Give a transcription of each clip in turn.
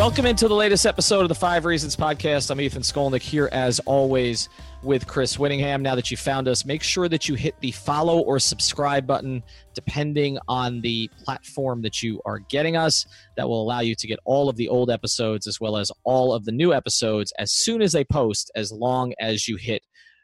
Welcome into the latest episode of the Five Reasons Podcast. I'm Ethan Skolnick here as always with Chris Wittyngham. Now that you found us, make sure that you hit the follow or subscribe button depending on the platform that you are getting us. That will allow you to get all of the old episodes as well as all of the new episodes as soon as they post, as long as you hit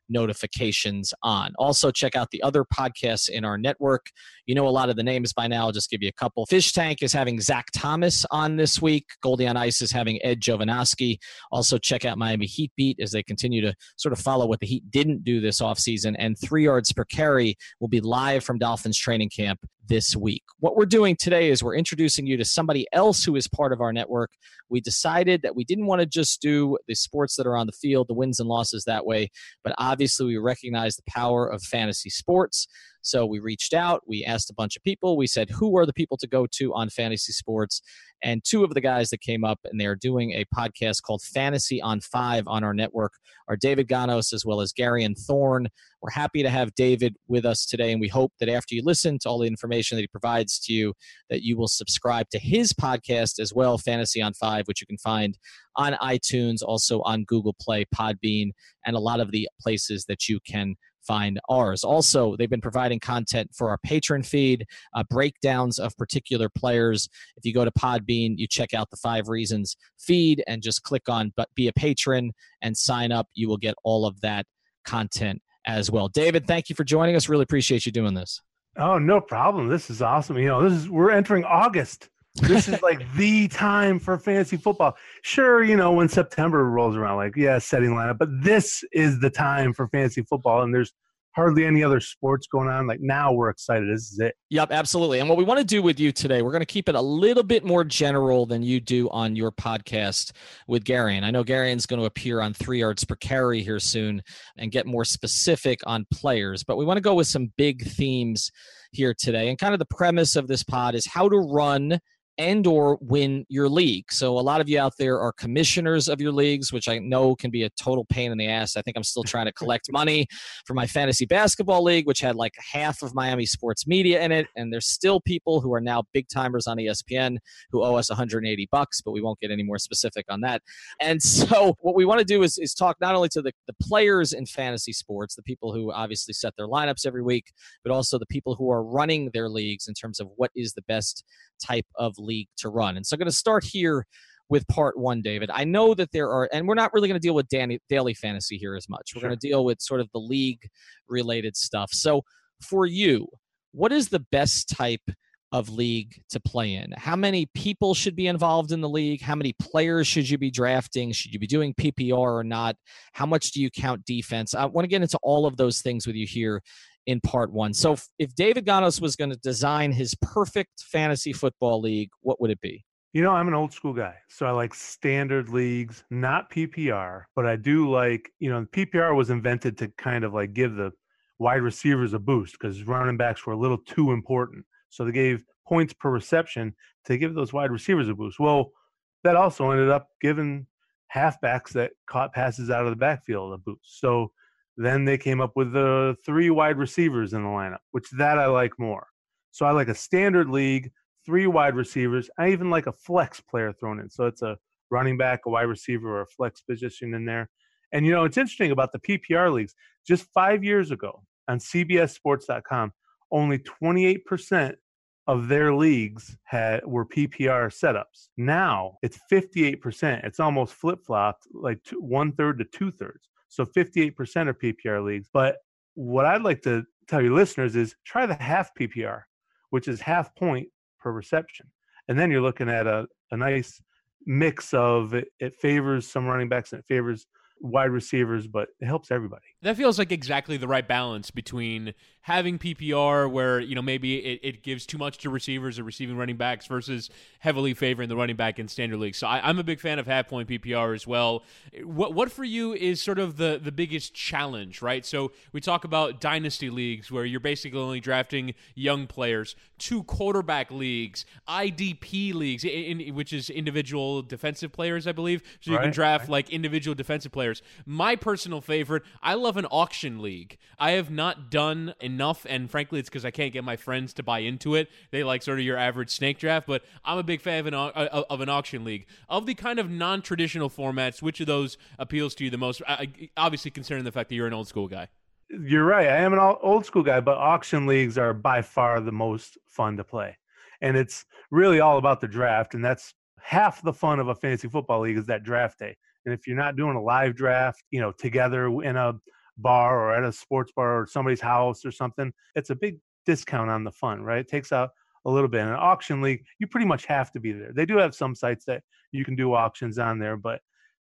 notifications on. Also, check out the other podcasts in our network. You know a lot of the names by now. I'll just give you a couple. Fish Tank is having Zach Thomas on this week. Goldie on Ice is having Ed Jovanovski. Also, check out Miami Heat Beat as they continue to sort of follow what the Heat didn't do this offseason. And Three Yards Per Carry will be live from Dolphins training camp this week. What we're doing today is we're introducing you to somebody else who is part of our network. We decided that we didn't want to just do the sports that are on the field, the wins and losses that way, but obviously we recognize the power of fantasy sports. So we reached out, we asked a bunch of people, we said, who are the people to go to on fantasy sports? And two of the guys that came up, and they are doing a podcast called Fantasy on Five on our network, are David Gonos as well as Garion Thorne. We're happy to have David with us today, and we hope that after you listen to all the information that he provides to you, that you will subscribe to his podcast as well, Fantasy on Five, which you can find on iTunes, also on Google Play, Podbean, and a lot of the places that you can find ours. Also, they've been providing content for our patron feed, uh, breakdowns of particular players. If you go to Podbean, you check out the Five Reasons feed and just click on "But Be a Patron" and sign up. You will get all of that content as well. David, thank you for joining us. Really appreciate you doing this. Oh, no problem. This is awesome. You know, this is we're entering August. This is like the time for fantasy football. Sure, you know, when September rolls around, like, yeah, setting lineup, but this is the time for fantasy football. And there's hardly any other sports going on. Like now we're excited. This is it. Yep, absolutely. And what we want to do with you today, we're going to keep it a little bit more general than you do on your podcast with Garion. I know Garion's going to appear on three yards per carry here soon and get more specific on players, but we want to go with some big themes here today. And kind of the premise of this pod is how to run and or win your league. So a lot of you out there are commissioners of your leagues, which I know can be a total pain in the ass. I think I'm still trying to collect money for my fantasy basketball league, which had like half of Miami sports media in it, and there's still people who are now big timers on ESPN who owe us 180 bucks, but we won't get any more specific on that. And so what we want to do is, is talk not only to the, the players in fantasy sports, the people who obviously set their lineups every week, but also the people who are running their leagues in terms of what is the best type of league to run. And so I'm going to start here with part one, David. I know that there are, and we're not really going to deal with Danny, daily fantasy here as much. We're sure. going to deal with sort of the league related stuff. So for you, what is the best type of league to play in? How many people should be involved in the league? How many players should you be drafting? Should you be doing PPR or not? How much do you count defense? I want to get into all of those things with you here in part one. So if David Gonos was going to design his perfect fantasy football league, what would it be? You know, I'm an old school guy, so I like standard leagues, not PPR, but I do like, you know, PPR was invented to kind of like give the wide receivers a boost because running backs were a little too important. So they gave points per reception to give those wide receivers a boost. Well, that also ended up giving halfbacks that caught passes out of the backfield a boost. So then they came up with the three wide receivers in the lineup, which that I like more. So I like a standard league, three wide receivers. I even like a flex player thrown in. So it's a running back, a wide receiver, or a flex position in there. And you know, it's interesting about the PPR leagues. Just five years ago on CBSSports.com, only 28% of their leagues had were PPR setups. Now it's 58%. It's almost flip flopped, like one third to two thirds. So 58% are PPR leagues. But what I'd like to tell your listeners is try the half PPR, which is half point per reception. And then you're looking at a, a nice mix of it, it favors some running backs and it favors wide receivers, but it helps everybody. That feels like exactly the right balance between having PPR where, you know, maybe it, it gives too much to receivers or receiving running backs versus heavily favoring the running back in standard leagues. So I, am a big fan of half point PPR as well. What what for you is sort of the, the biggest challenge, right? So we talk about dynasty leagues where you're basically only drafting young players, two quarterback leagues, IDP leagues, in, in, which is individual defensive players, I believe. So you right, can draft right. like individual defensive players. My personal favorite, I love an auction league. I have not done enough, and frankly, it's because I can't get my friends to buy into it. They like sort of your average snake draft, but I'm a big fan of an, uh, of an auction league. Of the kind of non traditional formats, which of those appeals to you the most? I, obviously, considering the fact that you're an old school guy. You're right. I am an old school guy, but auction leagues are by far the most fun to play. And it's really all about the draft. And that's half the fun of a fantasy football league is that draft day. And if you're not doing a live draft, you know, together in a bar or at a sports bar or somebody's house or something, it's a big discount on the fun, right? It takes out a little bit. In an auction league, you pretty much have to be there. They do have some sites that you can do auctions on there, but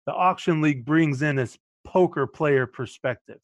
the auction league brings in this poker player perspective.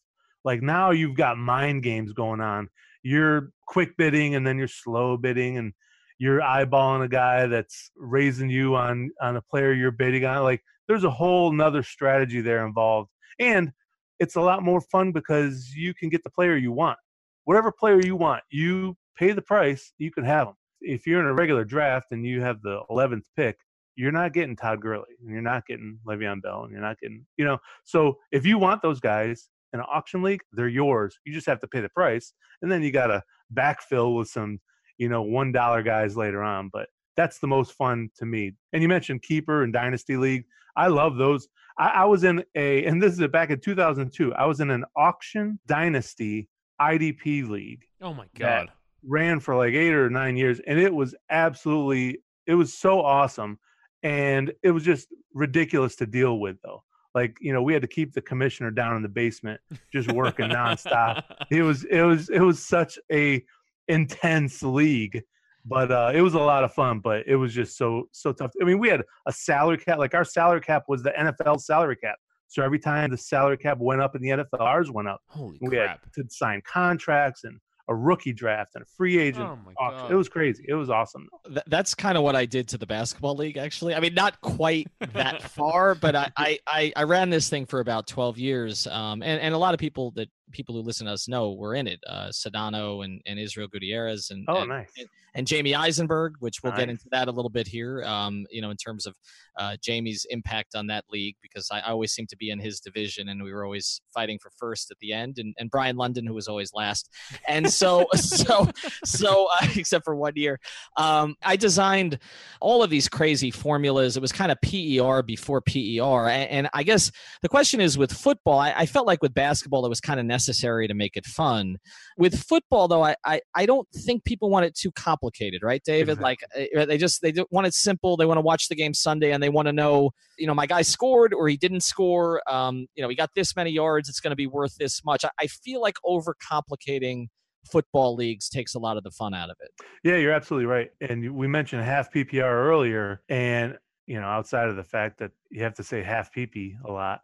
Like now you've got mind games going on. You're quick bidding and then you're slow bidding and you're eyeballing a guy that's raising you on on a player you're bidding on. Like there's a whole nother strategy there involved. And it's a lot more fun because you can get the player you want. Whatever player you want, you pay the price, you can have them. If you're in a regular draft and you have the 11th pick, you're not getting Todd Gurley and you're not getting Le'Veon Bell and you're not getting, you know. So if you want those guys in an auction league, they're yours. You just have to pay the price. And then you got to backfill with some, you know, $1 guys later on. But that's the most fun to me. And you mentioned keeper and dynasty league. I love those. I, I was in a, and this is back in 2002. I was in an auction dynasty IDP league. Oh my god! Ran for like eight or nine years, and it was absolutely, it was so awesome, and it was just ridiculous to deal with though. Like you know, we had to keep the commissioner down in the basement, just working nonstop. It was, it was, it was such a intense league but uh, it was a lot of fun. But it was just so so tough. I mean, we had a salary cap. Like our salary cap was the NFL salary cap. So every time the salary cap went up in the NFL, ours went up. Holy we crap! Had to sign contracts and a rookie draft and a free agent. Oh my God. It was crazy. It was awesome. Th- that's kind of what I did to the basketball league, actually. I mean, not quite that far, but I, I, I, ran this thing for about 12 years. Um, and, and a lot of people that people who listen to us know were in it. Uh, Sedano and, and Israel Gutierrez and, oh, and, nice. and, and Jamey Eisenberg, which we'll nice. get into that a little bit here. Um, you know, in terms of uh, Jamey's impact on that league, because I, I, always seem to be in his division, and we were always fighting for first at the end, and, and Brian London, who was always last. And so, so, so, uh, except for one year, um, I designed all of these crazy formulas. It was kind of PER before PER, and, and I guess the question is with football. I, I felt like with basketball, it was kind of necessary to make it fun. With football, though, I, I, I don't think people want it too complicated right, David? Exactly. Like uh, they just they want it simple. They want to watch the game Sunday and they want to know, you know, my guy scored or he didn't score. Um, you know, he got this many yards. It's going to be worth this much. I, I feel like overcomplicating football leagues takes a lot of the fun out of it. Yeah, you're absolutely right. And we mentioned half PPR earlier, and you know, outside of the fact that you have to say half PP a lot,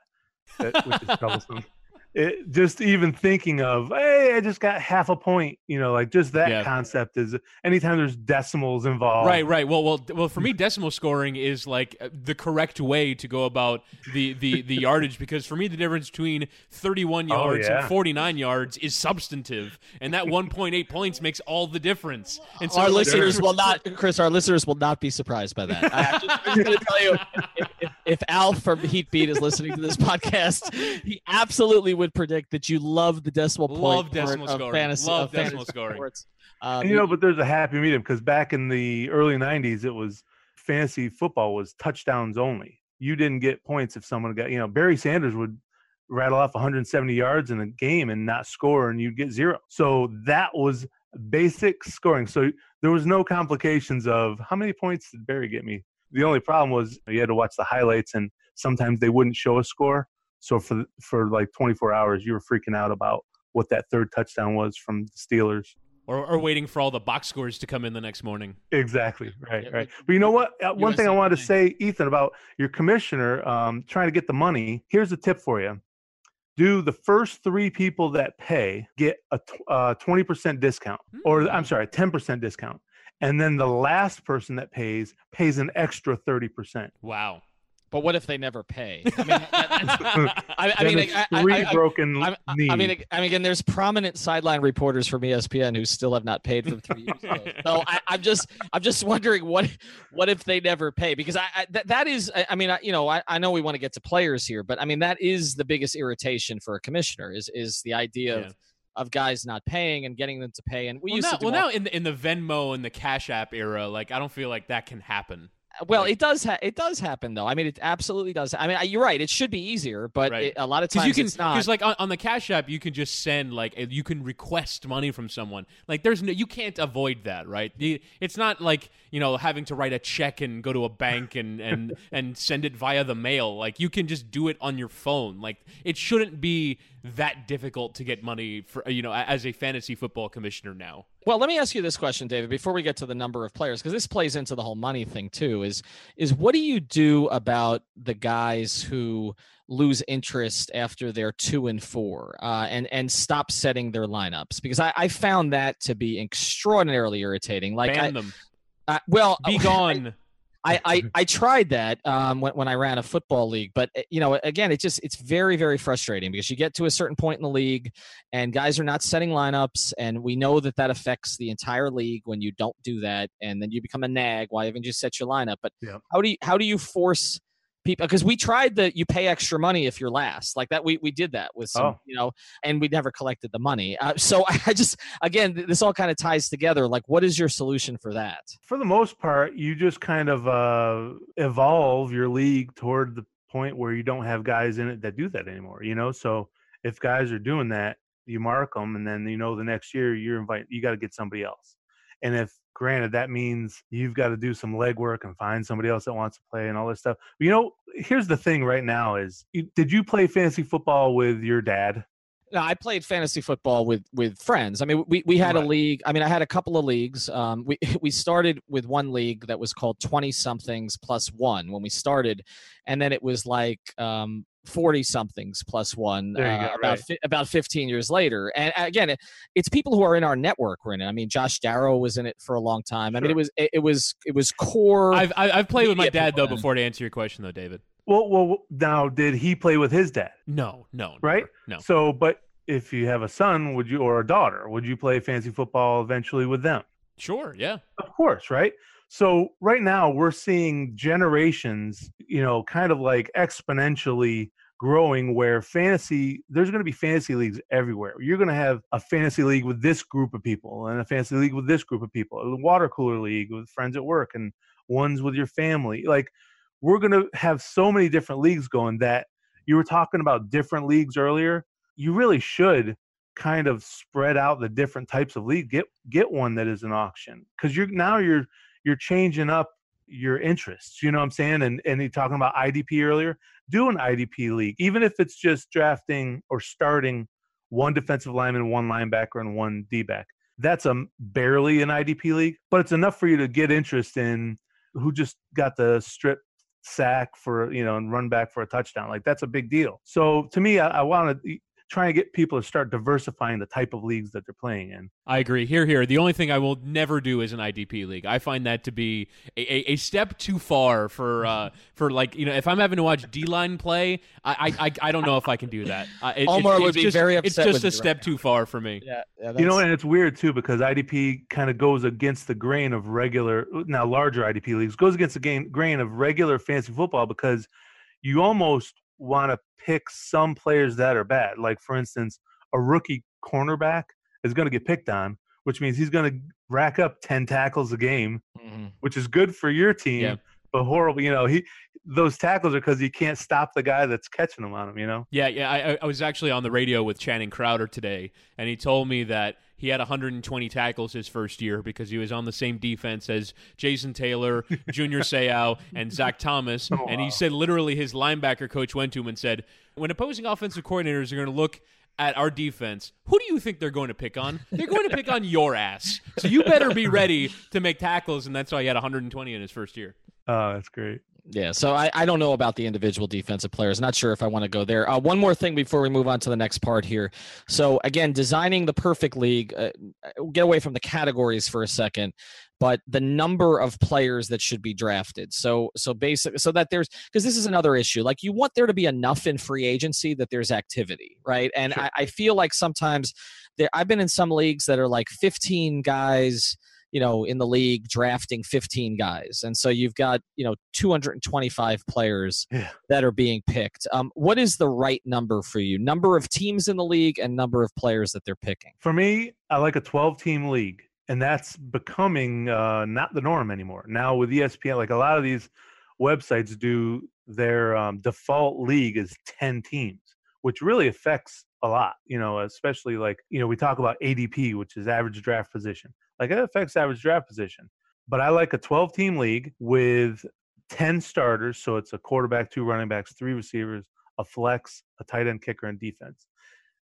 that, which is troublesome it, just even thinking of hey i just got half a point you know like just that yeah. concept is anytime there's decimals involved right right well well well for me decimal scoring is like uh, the correct way to go about the the the yardage because for me the difference between 31 yards oh, yeah. and 49 yards is substantive and that 1.8 points makes all the difference and so our listeners will not chris our listeners will not be surprised by that I am just going to tell you if, if, if Alf from Heat Beat is listening to this podcast he absolutely would would predict that you love the decimal point love decimal of scoring. fantasy, love of decimal scoring. Sports. Um, you know, but there's a happy medium because back in the early '90s, it was fantasy football was touchdowns only. You didn't get points if someone got, you know, Barry Sanders would rattle off 170 yards in a game and not score, and you'd get zero. So that was basic scoring. So there was no complications of how many points did Barry get me. The only problem was you had to watch the highlights, and sometimes they wouldn't show a score. So for for like 24 hours, you were freaking out about what that third touchdown was from the Steelers. Or, or waiting for all the box scores to come in the next morning. Exactly. Right. Right. But you know what? Uh, one thing I wanted to say, Ethan, about your commissioner um, trying to get the money. Here's a tip for you. do the first three people that pay get a tw- uh, 20% discount, or I'm sorry, 10% discount. And then the last person that pays pays an extra 30%. Wow. But what if they never pay? I mean, that- I, I mean, I, I, three broken I, I, mean, I mean, again, there's prominent sideline reporters from ESPN who still have not paid for three years. ago. So I, I'm just, I'm just wondering what, what if they never pay? Because I, I that, that is, I, I mean, I, you know, I, I know we want to get to players here, but I mean, that is the biggest irritation for a commissioner is, is the idea Yeah. of, of guys not paying and getting them to pay. And we Well, used now, to do well all- now in the in the Venmo and the Cash App era, like I don't feel like that can happen. Well, Like- it does. Ha- it does happen, though. I mean, it absolutely does. I mean, you're right. It should be easier, but Right. it, a lot of times you can, it's not. because like on, on the Cash App, you can just send like uh, you can request money from someone. Like there's no, you can't avoid that, right? It's not like you know having to write a check and go to a bank and and and send it via the mail. Like you can just do it on your phone. Like it shouldn't be that difficult to get money for you know as a fantasy football commissioner now. Well, let me ask you this question, David, before we get to the number of players, because this plays into the whole money thing too. Is is what do you do about the guys who lose interest after they're two and four uh, and and stop setting their lineups? Because I, I found that to be extraordinarily irritating. Like, Ban I, them. uh, well, Be gone. I, I, I tried that um, when, when I ran a football league, but uh, you know, again, it just it's very very frustrating because you get to a certain point in the league, and guys are not setting lineups, and we know that that affects the entire league when you don't do that, and then you become a nag. Why haven't you set your lineup? But Yeah. how do you how do you force people? Because we tried the you pay extra money if you're last, like that. We we did that with some, Oh. you know, and we never collected the money. Uh, so I just again, this all kind of ties together. Like, what is your solution for that? for the most part, you just kind of uh, evolve your league toward the point where you don't have guys in it that do that anymore. You know, so if guys are doing that, you mark them, and then you know the next year you're invite you got to get somebody else. And if granted that means you've got to do some legwork and find somebody else that wants to play and all this stuff. You know, here's the thing right now is did you play fantasy football with your dad? No, I played fantasy football with with friends. I mean, we, we had a league. I mean, I had a couple of leagues. Um, we we started with one league that was called Twenty Somethings Plus One when we started, and then it was like um, Forty Somethings Plus One uh, go, about right. fi- about fifteen years later. And uh, again, it, it's people who are in our network. We're in it. I mean, Josh Darrow was in it for a long time. I mean, it was it, it was it was core. I've I- I've played with my dad though then. before to answer your question though, David. Well, well, now did he play with his dad? No, no, Right? never. No. So, but if you have a son, would you or a daughter, would you play fancy football eventually with them? Sure, yeah. Of course, right? So right now we're seeing generations, you know, kind of like exponentially growing where fantasy there's going to be fantasy leagues everywhere. You're going to have a fantasy league with this group of people and a fantasy league with this group of people, a water cooler league with friends at work and ones with your family. Like we're going to have so many different leagues going that you were talking about different leagues earlier. You really should kind of spread out the different types of league. Get get one that is an auction because you're now you're you're changing up your interests. You know what I'm saying? And and you're talking about IDP earlier. Do an IDP league, even if it's just drafting or starting one defensive lineman, one linebacker, and one D back. That's a barely an IDP league, but it's enough for you to get interest in who just got the strip sack for you know and run back for a touchdown. Like that's a big deal. So to me, I, I want to try and get people to start diversifying the type of leagues that they're playing in. I agree. Here, here. The only thing I will never do is an IDP league. I find that to be a, a, a step too far for uh, for like you know if I'm having to watch D line play, I, I I I don't know if I can do that. Uh, it- Omar it's would be just, very upset. It's just with a step right too far for me. yeah, yeah You know, and it's weird too because IDP kind of goes against the grain of regular, now larger IDP leagues, goes against the game, grain of regular fantasy football because you almost want to pick some players that are bad. Like, for instance, a rookie cornerback is going to get picked on, which means he's going to rack up 10 tackles a game, Mhm. which is good for your team. Yeah. But horrible, you know. He those tackles are because he can't stop the guy that's catching them on him. You know. Yeah, yeah. I, I was actually on the radio with Channing Crowder today, and he told me that he had 120 tackles his first year because he was on the same defense as Jason Taylor, Junior Seau, and Zach Thomas. Oh, and he said literally his linebacker coach went to him and said, "When opposing offensive coordinators are going to look." At our defense, who do you think they're going to pick on? They're going to pick on your ass. So you better be ready to make tackles, and that's why he had 120 in his first year. Oh, that's great. Yeah, so I, I don't know about the individual defensive players. Not sure if I want to go there. Uh, one more thing before we move on to the next part here. So again, designing the perfect league. Uh, get away from the categories for a second, but the number of players that should be drafted. So so basic so that there's because this is another issue. Like you want there to be enough in free agency that there's activity, right? And sure. I, I feel like sometimes there. I've been in some leagues that are like 15 guys you know, in the league drafting 15 guys. And so you've got, you know, 225 players yeah. that are being picked. Um, what is the right number for you? Number of teams in the league and number of players that they're picking? For me, I like a 12 team league. And that's becoming uh, not the norm anymore. Now with ESPN, like a lot of these websites do their um, default league is 10 teams, which really affects a lot, you know, especially like, you know, we talk about ADP, which is average draft position. Like it affects average draft position. But I like a 12 team league with 10 starters. So it's a quarterback, two running backs, three receivers, a flex, a tight end kicker, and defense.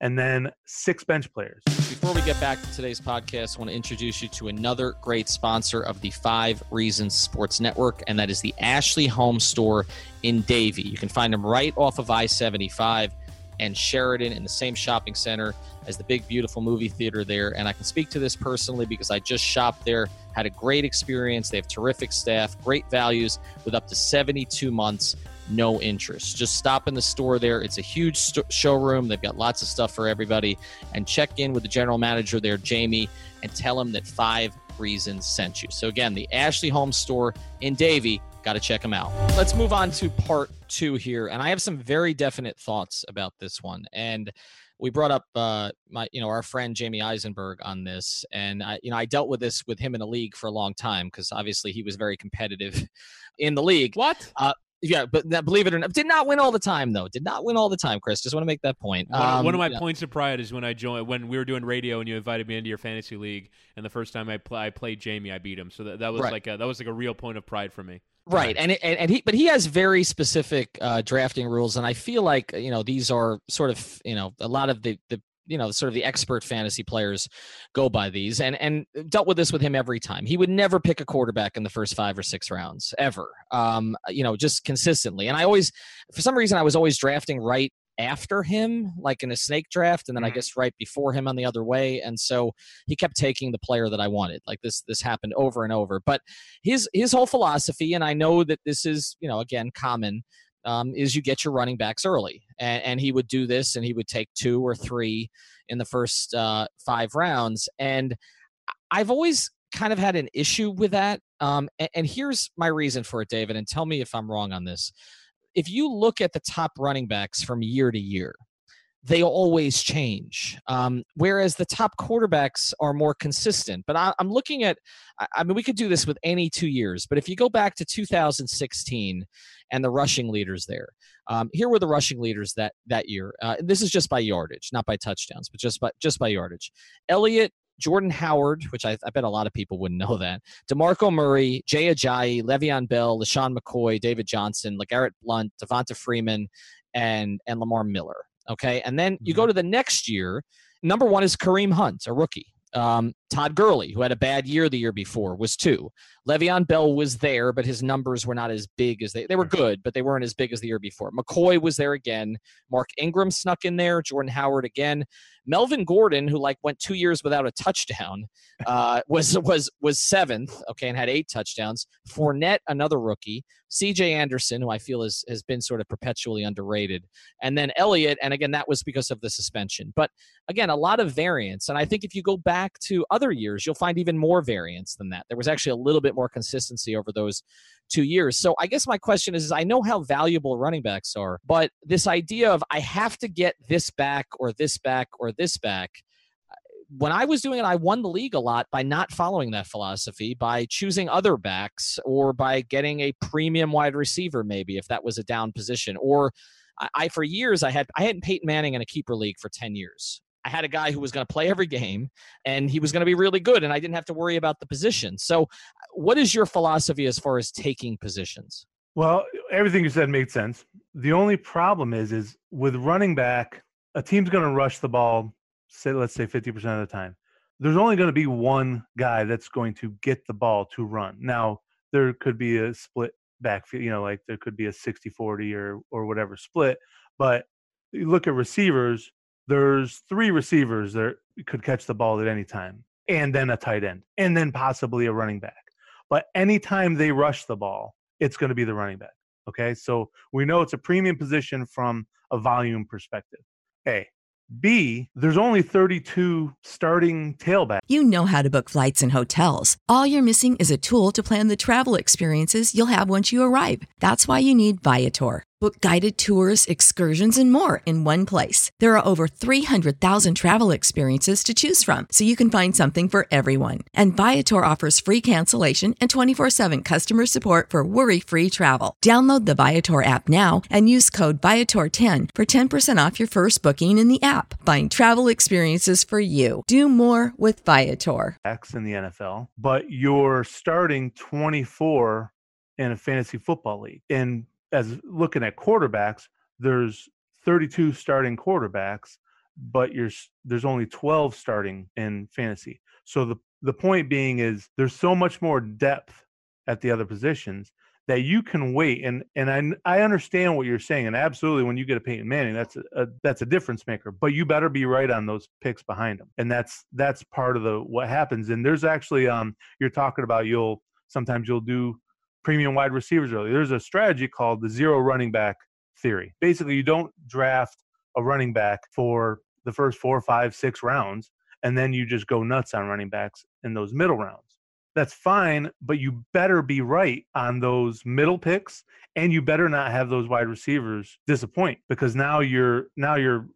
And then six bench players. Before we get back to today's podcast, I want to introduce you to another great sponsor of the Five Reasons Sports Network, and that is the Ashley Home Store in Davie. You can find them right off of I 75 and Sheridan in the same shopping center as the big, beautiful movie theater there. And I can speak to this personally because I just shopped there, had a great experience. They have terrific staff, great values with up to 72 months, no interest. Just stop in the store there. It's a huge st- showroom. They've got lots of stuff for everybody. And check in with the general manager there, Jamie, and tell him that Five Reasons sent you. So, again, the Ashley Home Store in Davie Got to check them out. Let's move on to part two here. And I have some very definite thoughts about this one. And we brought up uh, my, you know, our friend Jamey Eisenberg on this, and I, you know, I dealt with this with him in the league for a long time because obviously he was very competitive in the league. What? Uh, yeah, but that, believe it or not, did not win all the time though. Did not win all the time, Chris. Just want to make that point. One, um, one of my points of pride is when I joined when we were doing radio and you invited me into your fantasy league, and the first time I, pl- I played Jamey, I beat him. So that, that was right. like a, that was like a real point of pride for me. Right, and, and and he, but he has very specific uh, drafting rules, and I feel like you know these are sort of you know a lot of the the you know sort of the expert fantasy players go by these and and dealt with this with him every time he would never pick a quarterback in the first five or six rounds ever um you know just consistently and i always for some reason i was always drafting right after him, like in a snake draft, and then mm-hmm. I guess right before him on the other way. And so he kept taking the player that I wanted. Like this, this happened over and over. But his his whole philosophy, and I know that this is you know again common, um, is you get your running backs early, and, and, he would do this, and he would take two or three in the first uh, five rounds, and I've always kind of had an issue with that. Um, and, and here's my reason for it, David, and tell me if I'm wrong on this if you look at the top running backs from year to year, they always change. Um, whereas the top quarterbacks are more consistent. But I, am looking at, I mean, we could do this with any two years, but if you go back to 2016 and the rushing leaders there, um, here were the rushing leaders that that year. Uh, this is just by yardage, not by touchdowns, but just by just by yardage. Elliott, Jordan Howard, which I, I, bet a lot of people wouldn't know that, DeMarco Murray, Jay Ajayi, Le'Veon Bell, LeSean McCoy, David Johnson, LeGarrette Blunt, Devonta Freeman, and, and Lamar Miller. Okay. And then you go mm-hmm. to the next year. Number one is Kareem Hunt, a rookie. Um, Todd Gurley, who had a bad year the year before, was two. Le'Veon Bell was there, but his numbers were not as big as they they were good, but they weren't as big as the year before. McCoy was there again. Mark Ingram snuck in there. Jordan Howard again. Melvin Gordon, who like went two years without a touchdown, uh, was was was seventh. Okay, and had eight touchdowns. Fournette, another rookie. C.J. Anderson, who I feel has has been sort of perpetually underrated, and then Elliott, and again that was because of the suspension. But again, a lot of variance, and I think if you go back to other years, you'll find even more variance than that. There was actually a little bit more consistency over those two years. So I guess my question is, is I know how valuable running backs are, but this idea of I have to get this back or this back or this back. When I was doing it, I won the league a lot by not following that philosophy, by choosing other backs or by getting a premium wide receiver, maybe if that was a down position. Or I, for years, I had I hadn't Peyton Manning in a keeper league for ten years. I had a guy who was going to play every game and he was going to be really good and I didn't have to worry about the position. So, what is your philosophy as far as taking positions? Well, everything you said made sense. The only problem is is with running back, a team's going to rush the ball say let's say 50% of the time. There's only going to be one guy that's going to get the ball to run. Now, there could be a split backfield. You know, like there could be a 60-40 or or whatever split. But you look at receivers. There's three receivers that could catch the ball at any time, and then a tight end, and then possibly a running back. But anytime they rush the ball, it's going to be the running back. Okay, so we know it's a premium position from a volume perspective. A. B, there's only 32 starting tailbacks. You know how to book flights and hotels. All you're missing is a tool to plan the travel experiences you'll have once you arrive. That's why you need Viator. Book guided tours, excursions, and more in one place. There are over 300,000 travel experiences to choose from, so you can find something for everyone. And Viator offers free cancellation and 24 7 customer support for worry free travel. Download the Viator app now and use code Viator10 for 10% off your first booking in the app. Find travel experiences for you. Do more with Viator. X in the NFL, but you're starting 24 in a fantasy football league. And as looking at quarterbacks, there's 32 starting quarterbacks, but you're there's only 12 starting in fantasy. So the the point being is there's so much more depth at the other positions that you can wait and and I I understand what you're saying and absolutely when you get a Peyton Manning that's a, a, that's a difference maker but you better be right on those picks behind them and that's that's part of the what happens and there's actually um you're talking about you'll sometimes you'll do premium wide receivers early. There's a strategy called the zero running back theory. Basically, you don't draft a running back for the first four, five, six rounds, and then you just go nuts on running backs in those middle rounds. That's fine, but you better be right on those middle picks, and you better not have those wide receivers disappoint because now you're now you're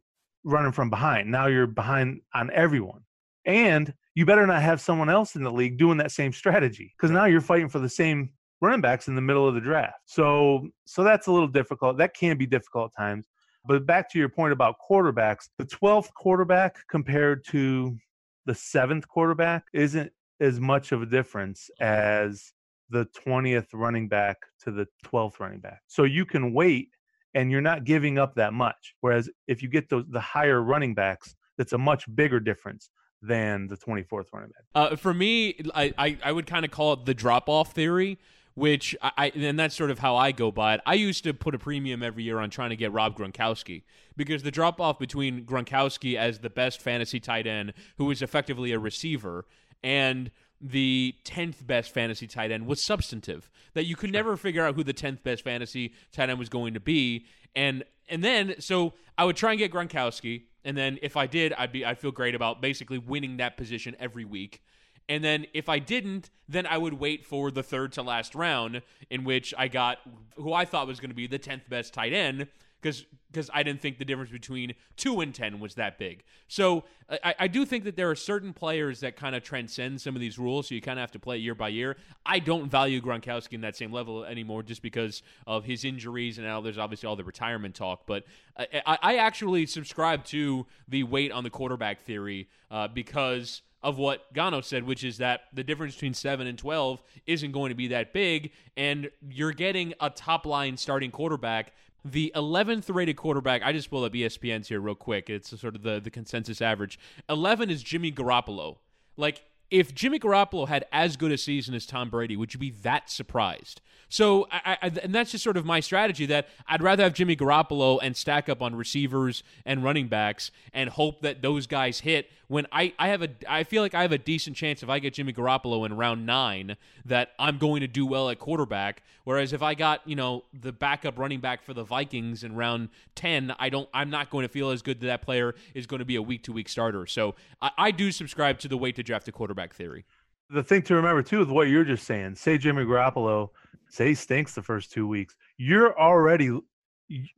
running from behind. Now you're behind on everyone. And you better not have someone else in the league doing that same strategy because now you're fighting for the same running backs in the middle of the draft. So so that's a little difficult. That can be difficult times. But back to your point about quarterbacks, the 12th quarterback compared to the seventh quarterback isn't as much of a difference as the 20th running back to the 12th running back. So you can wait and you're not giving up that much. Whereas if you get those the higher running backs, that's a much bigger difference than the 24th running back. Uh, for me, I, I, I would kind of call it the drop off theory which I, and that's sort of how I go by it. I used to put a premium every year on trying to get Rob Gronkowski because the drop off between Gronkowski as the best fantasy tight end, who is effectively a receiver, and the 10th best fantasy tight end was substantive. That you could never figure out who the 10th best fantasy tight end was going to be. And and then so I would try and get Gronkowski, and then if I did, I'd be I'd feel great about basically winning that position every week. And then if I didn't, then I would wait for the third to last round in which I got who I thought was going to be the 10th best tight end because because I didn't think the difference between 2 and 10 was that big. So I, I do think that there are certain players that kind of transcend some of these rules, so you kind of have to play year by year. I don't value Gronkowski in that same level anymore just because of his injuries, and now there's obviously all the retirement talk. But I, I actually subscribe to the wait on the quarterback theory uh, because – of what Gonos said, which is that the difference between 7 and 12 isn't going to be that big, and you're getting a top line starting quarterback. The 11th rated quarterback, I just pulled up ESPN's here real quick. It's sort of the, the consensus average. 11 is Jimmy Garoppolo. Like, if Jimmy Garoppolo had as good a season as Tom Brady, would you be that surprised? So, I, I, and that's just sort of my strategy that I'd rather have Jimmy Garoppolo and stack up on receivers and running backs and hope that those guys hit. When I, I have a, I feel like I have a decent chance if I get Jimmy Garoppolo in round nine that I'm going to do well at quarterback. Whereas if I got you know the backup running back for the Vikings in round ten, I don't, I'm not going to feel as good that that player is going to be a week to week starter. So I, I do subscribe to the wait to draft a quarterback theory. The thing to remember too with what you're just saying, say Jimmy Garoppolo say he stinks the first two weeks, you're already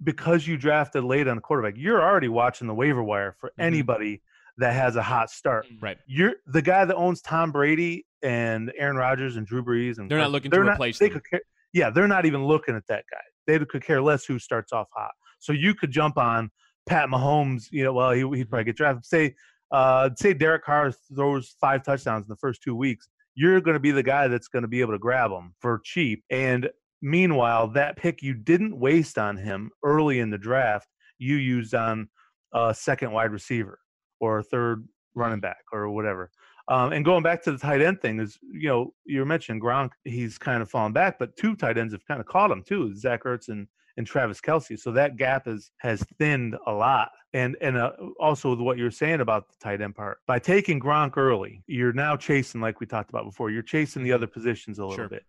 because you drafted late on the quarterback, you're already watching the waiver wire for mm-hmm. anybody that has a hot start. Right. You're the guy that owns Tom Brady and Aaron Rodgers and Drew Brees, and they're not looking they're to not, replace they them. Could care, yeah, they're not even looking at that guy. They could care less who starts off hot. So you could jump on Pat Mahomes. You know, well, he, would probably get drafted. Say, uh, say Derek Carr throws five touchdowns in the first two weeks you're going to be the guy that's going to be able to grab them for cheap. And meanwhile, that pick you didn't waste on him early in the draft, you used on a second wide receiver or a third running back or whatever. Um, and going back to the tight end thing is, you know, you mentioned Gronk, he's kind of fallen back, but two tight ends have kind of caught him too, Zach Ertz and, and Travis Kelce. So that gap is has thinned a lot. And and uh, also what you're saying about the tight end part, by taking Gronk early, you're now chasing, like we talked about before, you're chasing the other positions a little Sure. bit.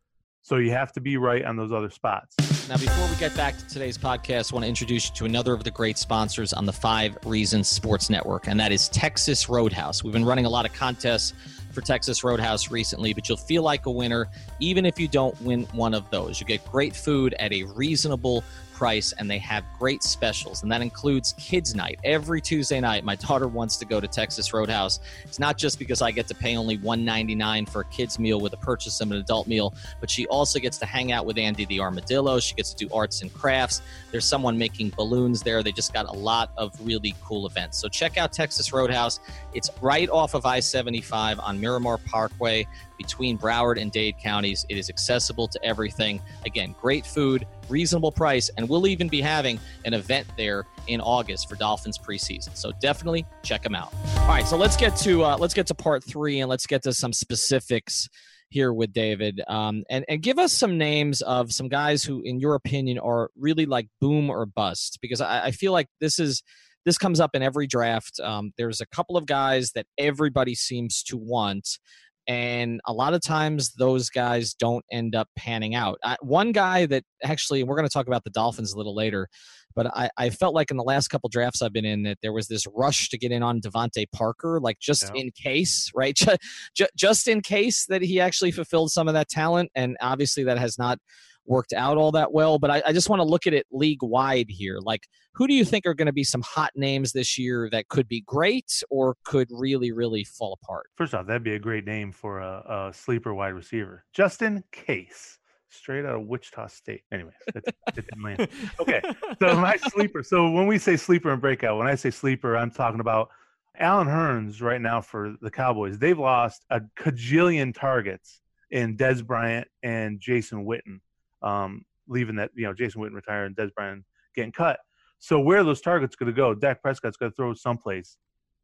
So you have to be right on those other spots. Now, before we get back to today's podcast, I want to introduce you to another of the great sponsors on the Five Reasons Sports Network, and that is Texas Roadhouse. We've been running a lot of contests for Texas Roadhouse recently, but you'll feel like a winner even if you don't win one of those. You get great food at a reasonable price, and they have great specials, and that includes Kids Night. Every Tuesday night, my daughter wants to go to Texas Roadhouse. It's not just because I get to pay only $1.99 for a kid's meal with a purchase of an adult meal, but she also gets to hang out with Andy the Armadillo. She gets to do arts and crafts. There's someone making balloons there. They just got a lot of really cool events. So check out Texas Roadhouse. It's right off of I 75 on Miramar Parkway between Broward and Dade counties. It is accessible to everything. Again, great food, reasonable price, and we'll even be having an event there in August for Dolphins preseason. So definitely check them out. All right, so let's get to uh, let's get to part three and let's get to some specifics here with David, um, and and give us some names of some guys who, in your opinion, are really like boom or bust. Because I, I feel like this is this comes up in every draft. Um, there's a couple of guys that everybody seems to want, and a lot of times those guys don't end up panning out. I, one guy that actually, we're going to talk about the Dolphins a little later, but I, I felt like in the last couple drafts I've been in that there was this rush to get in on DeVante Parker, like just Yeah. in case, right? Ju- ju- just in case that he actually fulfilled some of that talent, and obviously that has not worked out all that well. But I, I just want to look at it league wide here. Like, who do you think are going to be some hot names this year that could be great or could really, really fall apart? First off, that'd be a great name for a, a sleeper wide receiver. Justin Case, straight out of Wichita State. It, it didn't. Okay, so my sleeper. So when we say sleeper and breakout, when I say sleeper, I'm talking about Allen Hurns right now for the Cowboys. They've lost a cajillion targets in Dez Bryant and Jason Witten, um, leaving that you know Jason Witten retired and Dez Bryant getting cut. So where are those targets going to go? Dak Prescott's going to throw someplace.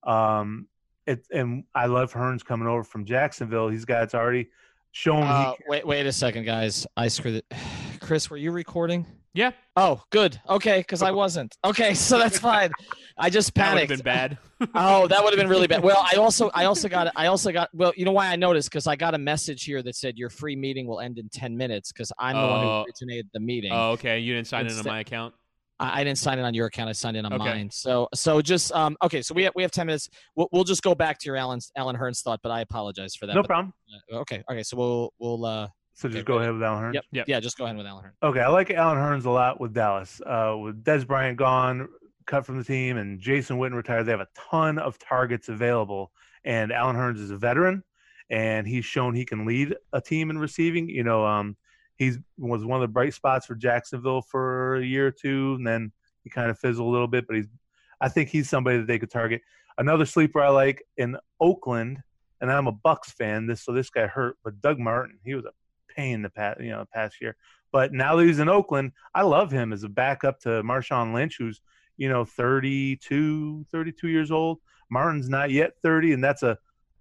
Um, it, and I love Hurns coming over from Jacksonville. He's got it's already shown. Uh, wait, wait a second, guys. I screwed it. Chris, were you recording? Yeah, Oh, good. Okay, because I wasn't. Okay, so that's fine. I just panicked. that would have been bad. oh, that would have been really bad. Well, I also, I also got, I also got. Well, you know why I noticed? Because I got a message here that said your free meeting will end in ten minutes. Because I'm the one who Oh. originated the meeting. Oh, okay. You didn't sign in on my account. I, I didn't sign in on your account. I signed in on Okay. mine. So, so just um, okay. So we have we have ten minutes. We'll, we'll just go back to your Allen Allen Hurns thought, but I apologize for that. no But, problem. uh, okay, okay. So we'll we'll uh, So just okay, go ready. ahead with Allen Hurns. yep, Yep. yeah. Just go ahead with Allen Hurns. Okay, I like Allen Hurns a lot with Dallas. Uh, with Dez Bryant gone, cut from the team, and Jason Witten retired, they have a ton of targets available. And Allen Hurns is a veteran, and he's shown he can lead a team in receiving. You know, um, he's was one of the bright spots for Jacksonville for a year or two, and then he kind of fizzled a little bit. But he's, I think he's somebody that they could target. Another sleeper I like in Oakland, and I'm a Bucs fan. This so this guy hurt, but Doug Martin, he was a pain the past you know past year. But now that he's in Oakland, I love him as a backup to Marshawn Lynch, who's you know 32, 32 years old. Martin's not yet 30, and that's a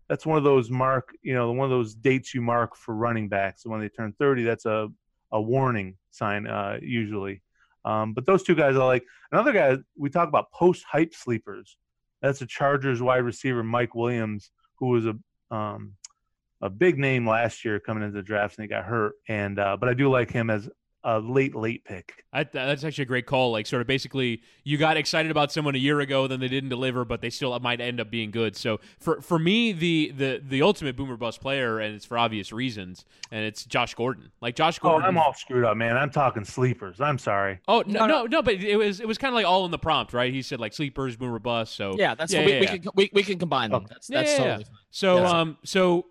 that's one of those mark you know one of those dates you mark for running backs. So when they turn 30, that's a a warning sign uh, usually. Um, but those two guys I like. Another guy we talk about post hype sleepers. That's a Chargers wide receiver Mike Williams, who was a um, a big name last year coming into the draft and he got hurt. And uh, but I do like him as a late late pick. I, that's actually a great call. Like, sort of basically, you got excited about someone a year ago, then they didn't deliver, but they still might end up being good. So, for for me, the the the ultimate boomer bust player, and it's for obvious reasons, and it's Josh Gordon. Like Josh Gordon. Oh, Gordon. I'm all screwed up, man. I'm talking sleepers. I'm sorry. Oh no, no, no, but it was it was kind of like all in the prompt, right? He said like sleepers, boomer bust. So Yeah, that's yeah, what we, yeah, we can we, we can combine them. Okay. That's that's yeah, yeah. totally fine. So Yes. um so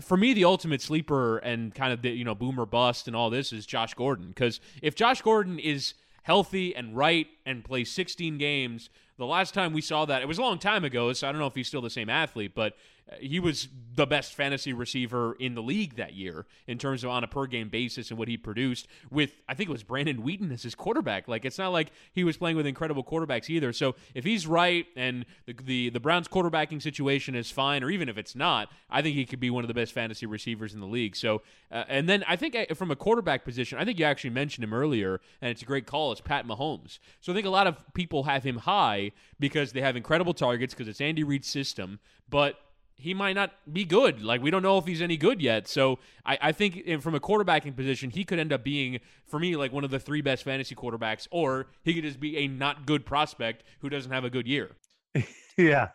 for me the ultimate sleeper and kind of the you know boomer bust and all this is Josh Gordon. Because if Josh Gordon is healthy and right and plays 16 games the last time we saw that it was a long time ago so I don't know if he's still the same athlete but he was the best fantasy receiver in the league that year in terms of on a per game basis and what he produced with I think it was Brandon Weeden as his quarterback. Like it's not like he was playing with incredible quarterbacks either. So if he's right and the the, the Browns quarterbacking situation is fine, or even if it's not, I think he could be one of the best fantasy receivers in the league. So uh, and then I think uh, from a quarterback position, I think you actually mentioned him earlier, and it's a great call. It's Pat Mahomes. So I think a lot of people have him high because they have incredible targets because it's Andy Reid's system, but he might not be good. Like we don't know if he's any good yet. So I, I think from a quarterbacking position, he could end up being for me like one of the three best fantasy quarterbacks, or he could just be a not good prospect who doesn't have a good year. yeah.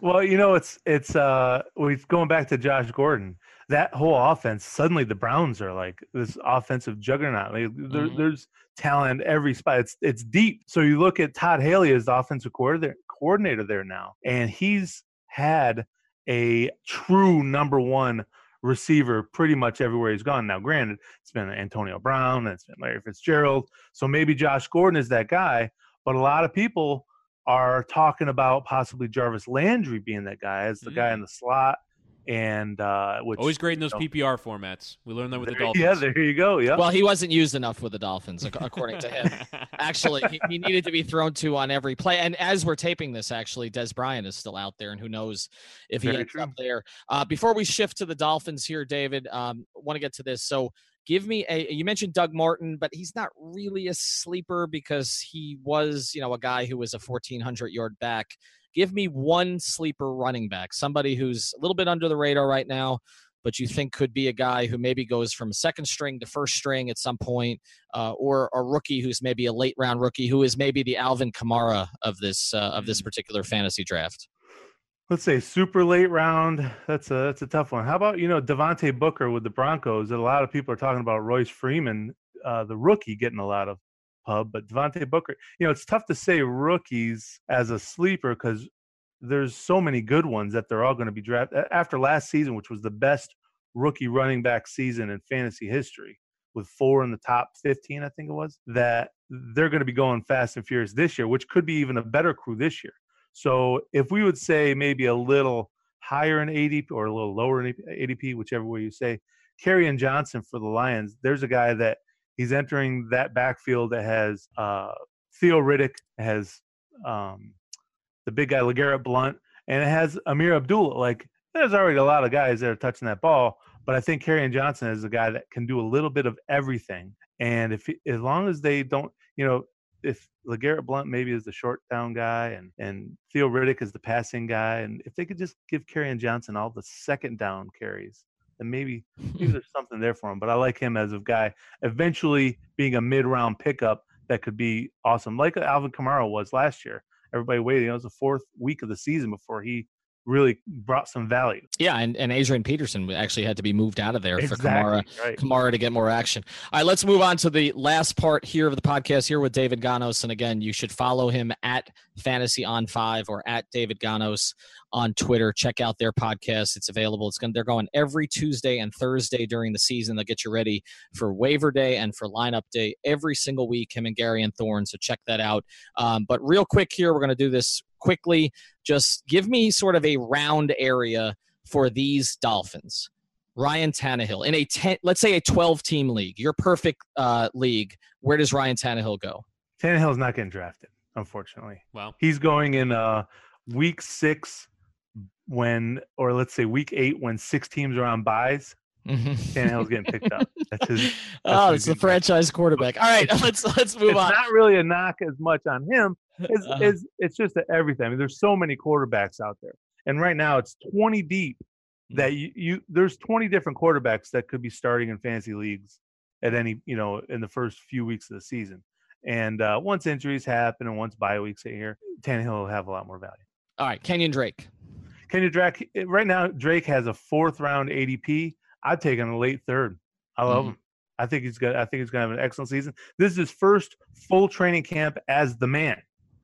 Well, you know, it's it's uh we going back to Josh Gordon. That whole offense, suddenly the Browns are like this offensive juggernaut. Like, there, mm-hmm. There's talent every spot. It's it's deep. So you look at Todd Haley as the offensive coordinator coordinator there now, and he's had a true number one receiver pretty much everywhere he's gone. Now, granted, it's been Antonio Brown, it's been Larry Fitzgerald, so maybe Josh Gordon is that guy. But a lot of people are talking about possibly Jarvis Landry being that guy as the mm. guy in the slot and uh, which always great in those you know, PPR formats. We learned that with there, the Dolphins. Yeah, there you go. Yeah. Well, he wasn't used enough with the Dolphins, according to him. actually, he, he, needed to be thrown to on every play. And as we're taping this, actually, Dez Bryant is still out there, and who knows if he Very ends true. up there. Uh, before we shift to the Dolphins here, David, um, want to get to this. So. Give me a. You mentioned Doug Martin, but he's not really a sleeper because he was, you know, a guy who was a 1,400 yard back Give me one sleeper running back, somebody who's a little bit under the radar right now, but you think could be a guy who maybe goes from second string to first string at some point, uh, or a rookie who's maybe a late round rookie who is maybe the Alvin Kamara of this uh, of this mm. particular fantasy draft. Let's say super late round. That's a that's a tough one. How about you know Devontae Booker with the Broncos? That a lot of people are talking about Royce Freeman, uh, the rookie, getting a lot of pub, but Devontae Booker, you know, it's tough to say rookies as a sleeper because there's so many good ones that they're all going to be drafted after last season, which was the best rookie running back season in fantasy history with four in the top 15, I think it was, that they're going to be going fast and furious this year, which could be even a better crew this year. So if we would say maybe a little higher in ADP or a little lower in ADP, whichever way you say, Kerryon Johnson for the Lions, there's a guy that He's entering that backfield that has uh, Theo Riddick, has um, the big guy LeGarrette Blunt, and it has Ameer Abdullah. Like there's already a lot of guys that are touching that ball, but I think Kerryon Johnson is a guy that can do a little bit of everything. And if as long as they don't, you know, if LeGarrette Blunt maybe is the short down guy and and Theo Riddick is the passing guy, and if they could just give Kerryon Johnson all the second down carries, then maybe maybe there's something there for him. But I like him as a guy eventually being a mid round pickup that could be awesome, like Alvin Kamara was last year. Everybody waiting. It was the fourth week of the season before he really brought some value. Yeah, and, and Adrian Peterson actually had to be moved out of there exactly, for Kamara right. Kamara to get more action. All right, let's move on to the last part here of the podcast here with David Gonos. And again, you should follow him at Fantasy on Five or at David Gonos on Twitter. Check out their podcast. It's available. It's going they're going every Tuesday and Thursday during the season. They'll get you ready for waiver day and for lineup day every single week. Him and Garion Thorne. So check that out. Um, but real quick here, we're going to do this quickly. Just give me sort of a round area for these Dolphins. Ryan Tannehill in a 10, let's say a 12 team league, your perfect uh, league. Where does Ryan Tannehill go? Tannehill's not getting drafted, unfortunately. Well, he's going in uh, week six when, or let's say week eight when six teams are on buys. Mm-hmm. Tannehill's getting picked up. That's his. That's oh, it's the franchise quarterback. All right, let's let's move it's on. Not really a knock as much on him. It's, uh-huh. it's, it's just everything. I mean, there's so many quarterbacks out there, and right now it's 20 deep. Mm-hmm. That you, you there's 20 different quarterbacks that could be starting in fantasy leagues at any you know in the first few weeks of the season. And uh, once injuries happen and once bye weeks are here, Tannehill will have a lot more value. All right, Kenyon Drake. Kenyon Drake. Right now, Drake has a fourth round ADP. I'd take him a late third. I love mm-hmm. him. I think he's good. I think he's going to have an excellent season. This is his first full training camp as the man,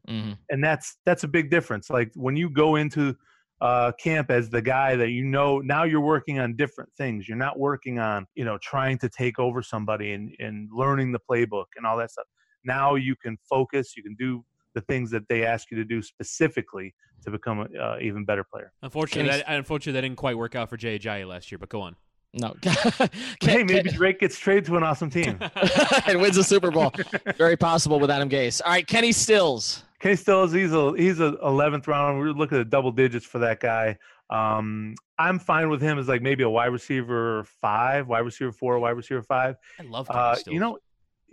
mm-hmm. and that's that's a big difference. Like when you go into uh, camp as the guy that you know now you're working on different things. You're not working on you know trying to take over somebody and and learning the playbook and all that stuff. Now you can focus. You can do the things that they ask you to do specifically to become an uh, even better player. Unfortunately, that, unfortunately, that didn't quite work out for Jay Ajayi last year. But go on. No. hey, maybe Drake gets traded to an awesome team and wins a Super Bowl. Very possible with Adam Gase. All right, Kenny Stills. Kenny Stills, he's a he's a eleventh round. We're looking at double digits for that guy. Um, I'm fine with him as like maybe a wide receiver five, wide receiver four, wide receiver five. I love Uh, Kenny you know, you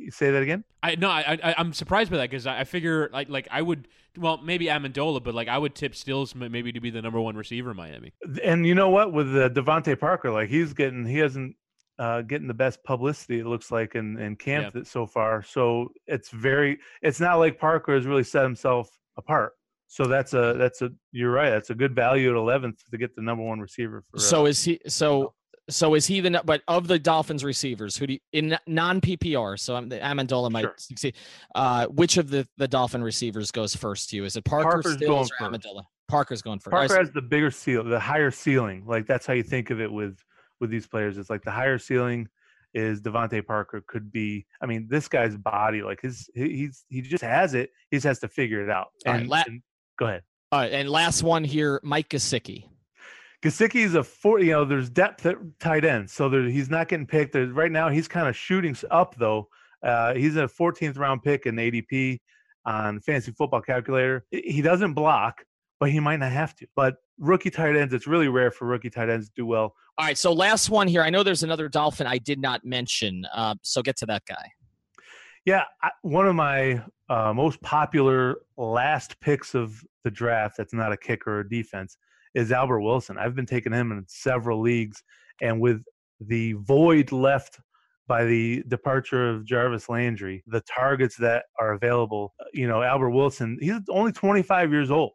say that again. I no, I, I I'm surprised by that because I, I figure like like I would well maybe Amendola, but like I would tip Stills maybe to be the number one receiver in Miami. And you know what? With uh, DeVante Parker, like he's getting he hasn't uh, getting the best publicity. It looks like in in camp Yeah. that so far. So it's very. It's not like Parker has really set himself apart. So that's a that's a you're right. That's a good value at 11th to get the number one receiver. For, uh, So is he? So so is he the? But of the Dolphins receivers, who do you, in non PPR? So I'm, the Amendola might Sure. succeed. Uh, which of the the Dolphin receivers goes first to you? Is it Parker, Parker's Stills, going or first. Amendola? Parker's going first. Parker has the bigger seal, the higher ceiling. Like that's how you think of it with with these players. It's like the higher ceiling is DeVante Parker could be. I mean, this guy's body, like his, he- he's he just has it. He just has to figure it out. Right, And, la- and- go ahead. All right, and last one here, Mike Gesicki. Gesicki is a four. You know, there's depth at tight end, so there, he's not getting picked. There's, right now, he's kind of shooting up though. Uh, he's a 14th round pick in ADP on Fantasy Football Calculator. He- He doesn't block, but he might not have to. But rookie tight ends, it's really rare for rookie tight ends to do well. All right, so last one here. I know there's another Dolphin I did not mention. Uh, so get to that guy. Yeah, I, one of my uh, most popular last picks of the draft that's not a kicker or defense is Albert Wilson. I've been taking him in several leagues, and with the void left by the departure of Jarvis Landry, the targets that are available, uh, you know, Albert Wilson, he's only 25 years old.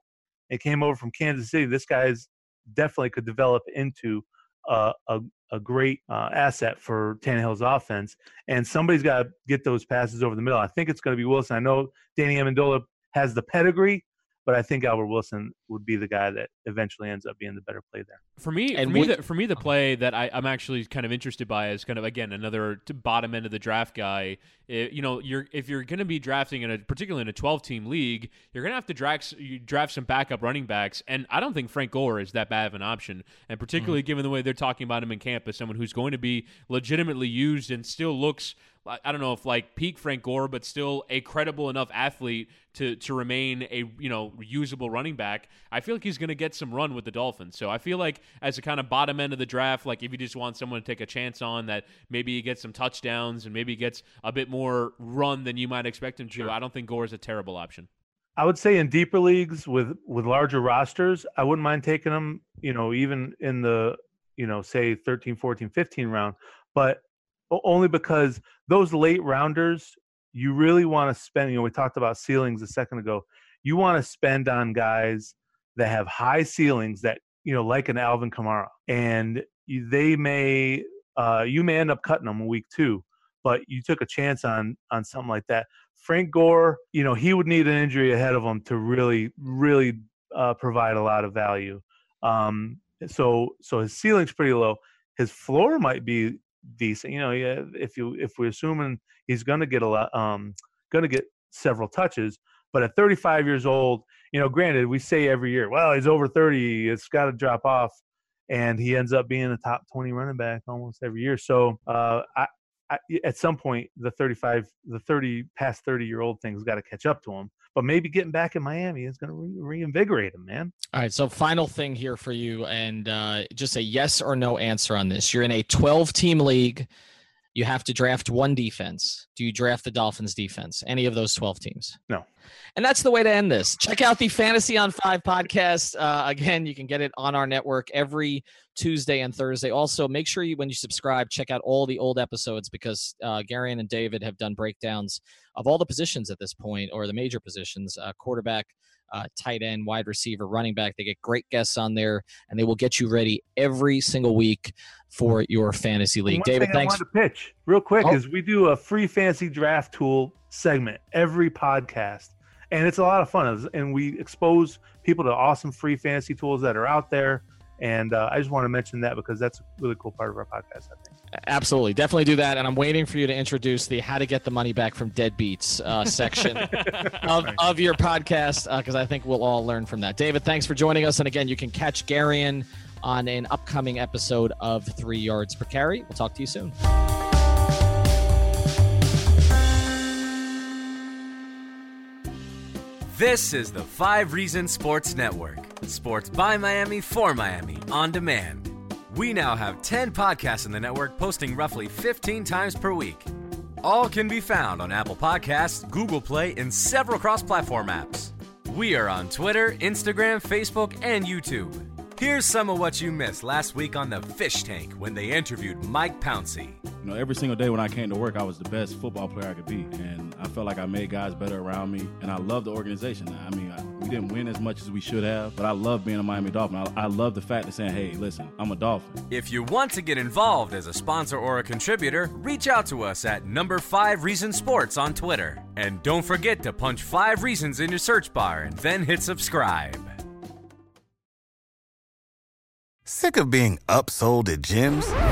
It came over from Kansas City. This guy's definitely could develop into a, a, great uh, asset for Tannehill's offense and somebody's got to get those passes over the middle. I think it's going to be Wilson. I know Danny Amendola has the pedigree, but I think Albert Wilson would be the guy that eventually ends up being the better play there. For me, And for me, the, for me, the play that I, I'm actually kind of interested by is kind of again another bottom end of the draft guy. Eh, you know, you're if you're going to be drafting in a particularly in a 12 team league, you're going to have to draft you draft some backup running backs, and I don't think Frank Gore is that bad of an option. And particularly given the way they're talking about him in camp as someone who's going to be legitimately used and still looks. I I don't know if like peak Frank Gore, but still a credible enough athlete to to remain a you know usable running back. I feel like he's going to get some run with the Dolphins. So I feel like as a kind of bottom end of the draft, like if you just want someone to take a chance on that, maybe he gets some touchdowns and maybe he gets a bit more run than you might expect him to. I don't think Gore is a terrible option. I would say in deeper leagues with with larger rosters, I wouldn't mind taking them, you know, even in the, you know, say 13, 14, 15 round, but only because those late rounders, you really want to spend, you know, we talked about ceilings a second ago. You want to spend on guys that have high ceilings that, you know, like an Alvin Kamara. And they may uh you may end up cutting them in week 2, but you took a chance on on something like that. Frank Gore, you know, he would need an injury ahead of him to really, really uh, provide a lot of value. Um, so, so his ceiling's pretty low. His floor might be decent. You know, yeah, if you if we're assuming he's going to get a lot, um, going to get several touches, but at 35 years old, you know, granted, we say every year, well, he's over 30, it's got to drop off, and he ends up being a top 20 running back almost every year. So, uh, I, I, at some point, the 35, the 30 past 30 year old thing's got to catch up to him. But maybe getting back in Miami is going to re- reinvigorate him, man. All right, so final thing here for you, and uh, just a yes or no answer on this. You're in a 12 team league. You have to draft one defense. Do you draft the Dolphins defense? Any of those 12 teams? No. And that's the way to end this. Check out the Fantasy on Five podcast. Uh, again, you can get it on our network every Tuesday and Thursday. Also, make sure you, when you subscribe, check out all the old episodes because uh, Garion and David have done breakdowns of all the positions at this point, or the major positions uh, quarterback, uh, tight end, wide receiver, running back. They get great guests on there, and they will get you ready every single week for your fantasy league. David, I thanks. wanted to pitch real quick Oh. is we do a free fantasy draft tool segment every podcast, and it's a lot of fun. And we expose people to awesome free fantasy tools that are out there, And uh, I just want to mention that because that's a really cool part of our podcast, I think. Absolutely. Definitely do that. And I'm waiting for you to introduce the how to get the money back from deadbeats uh, section of, of your podcast because uh, I think we'll all learn from that. David, thanks for joining us. And again, you can catch Garion on an upcoming episode of Three Yards Per Carry. We'll talk to you soon. This is the Five Reason Sports Network. Sports by Miami for Miami on demand. We now have 10 podcasts in the network posting roughly 15 times per week. All can be found on Apple Podcasts, Google Play, and several cross platform apps. We are on Twitter, Instagram, Facebook, and YouTube. Here's some of what you missed last week on the Fish Tank when they interviewed Mike Pouncey. You know, every single day when I came to work, I was the best football player I could be, and I felt like I made guys better around me, and I love the organization. I mean, I, we didn't win as much as we should have, but I love being a Miami Dolphin. I, I love the fact of saying, "Hey, listen, I'm a Dolphin." If you want to get involved as a sponsor or a contributor, reach out to us at Number Five Reasons Sports on Twitter, and don't forget to punch five reasons in your search bar and then hit subscribe. Sick of being upsold at gyms?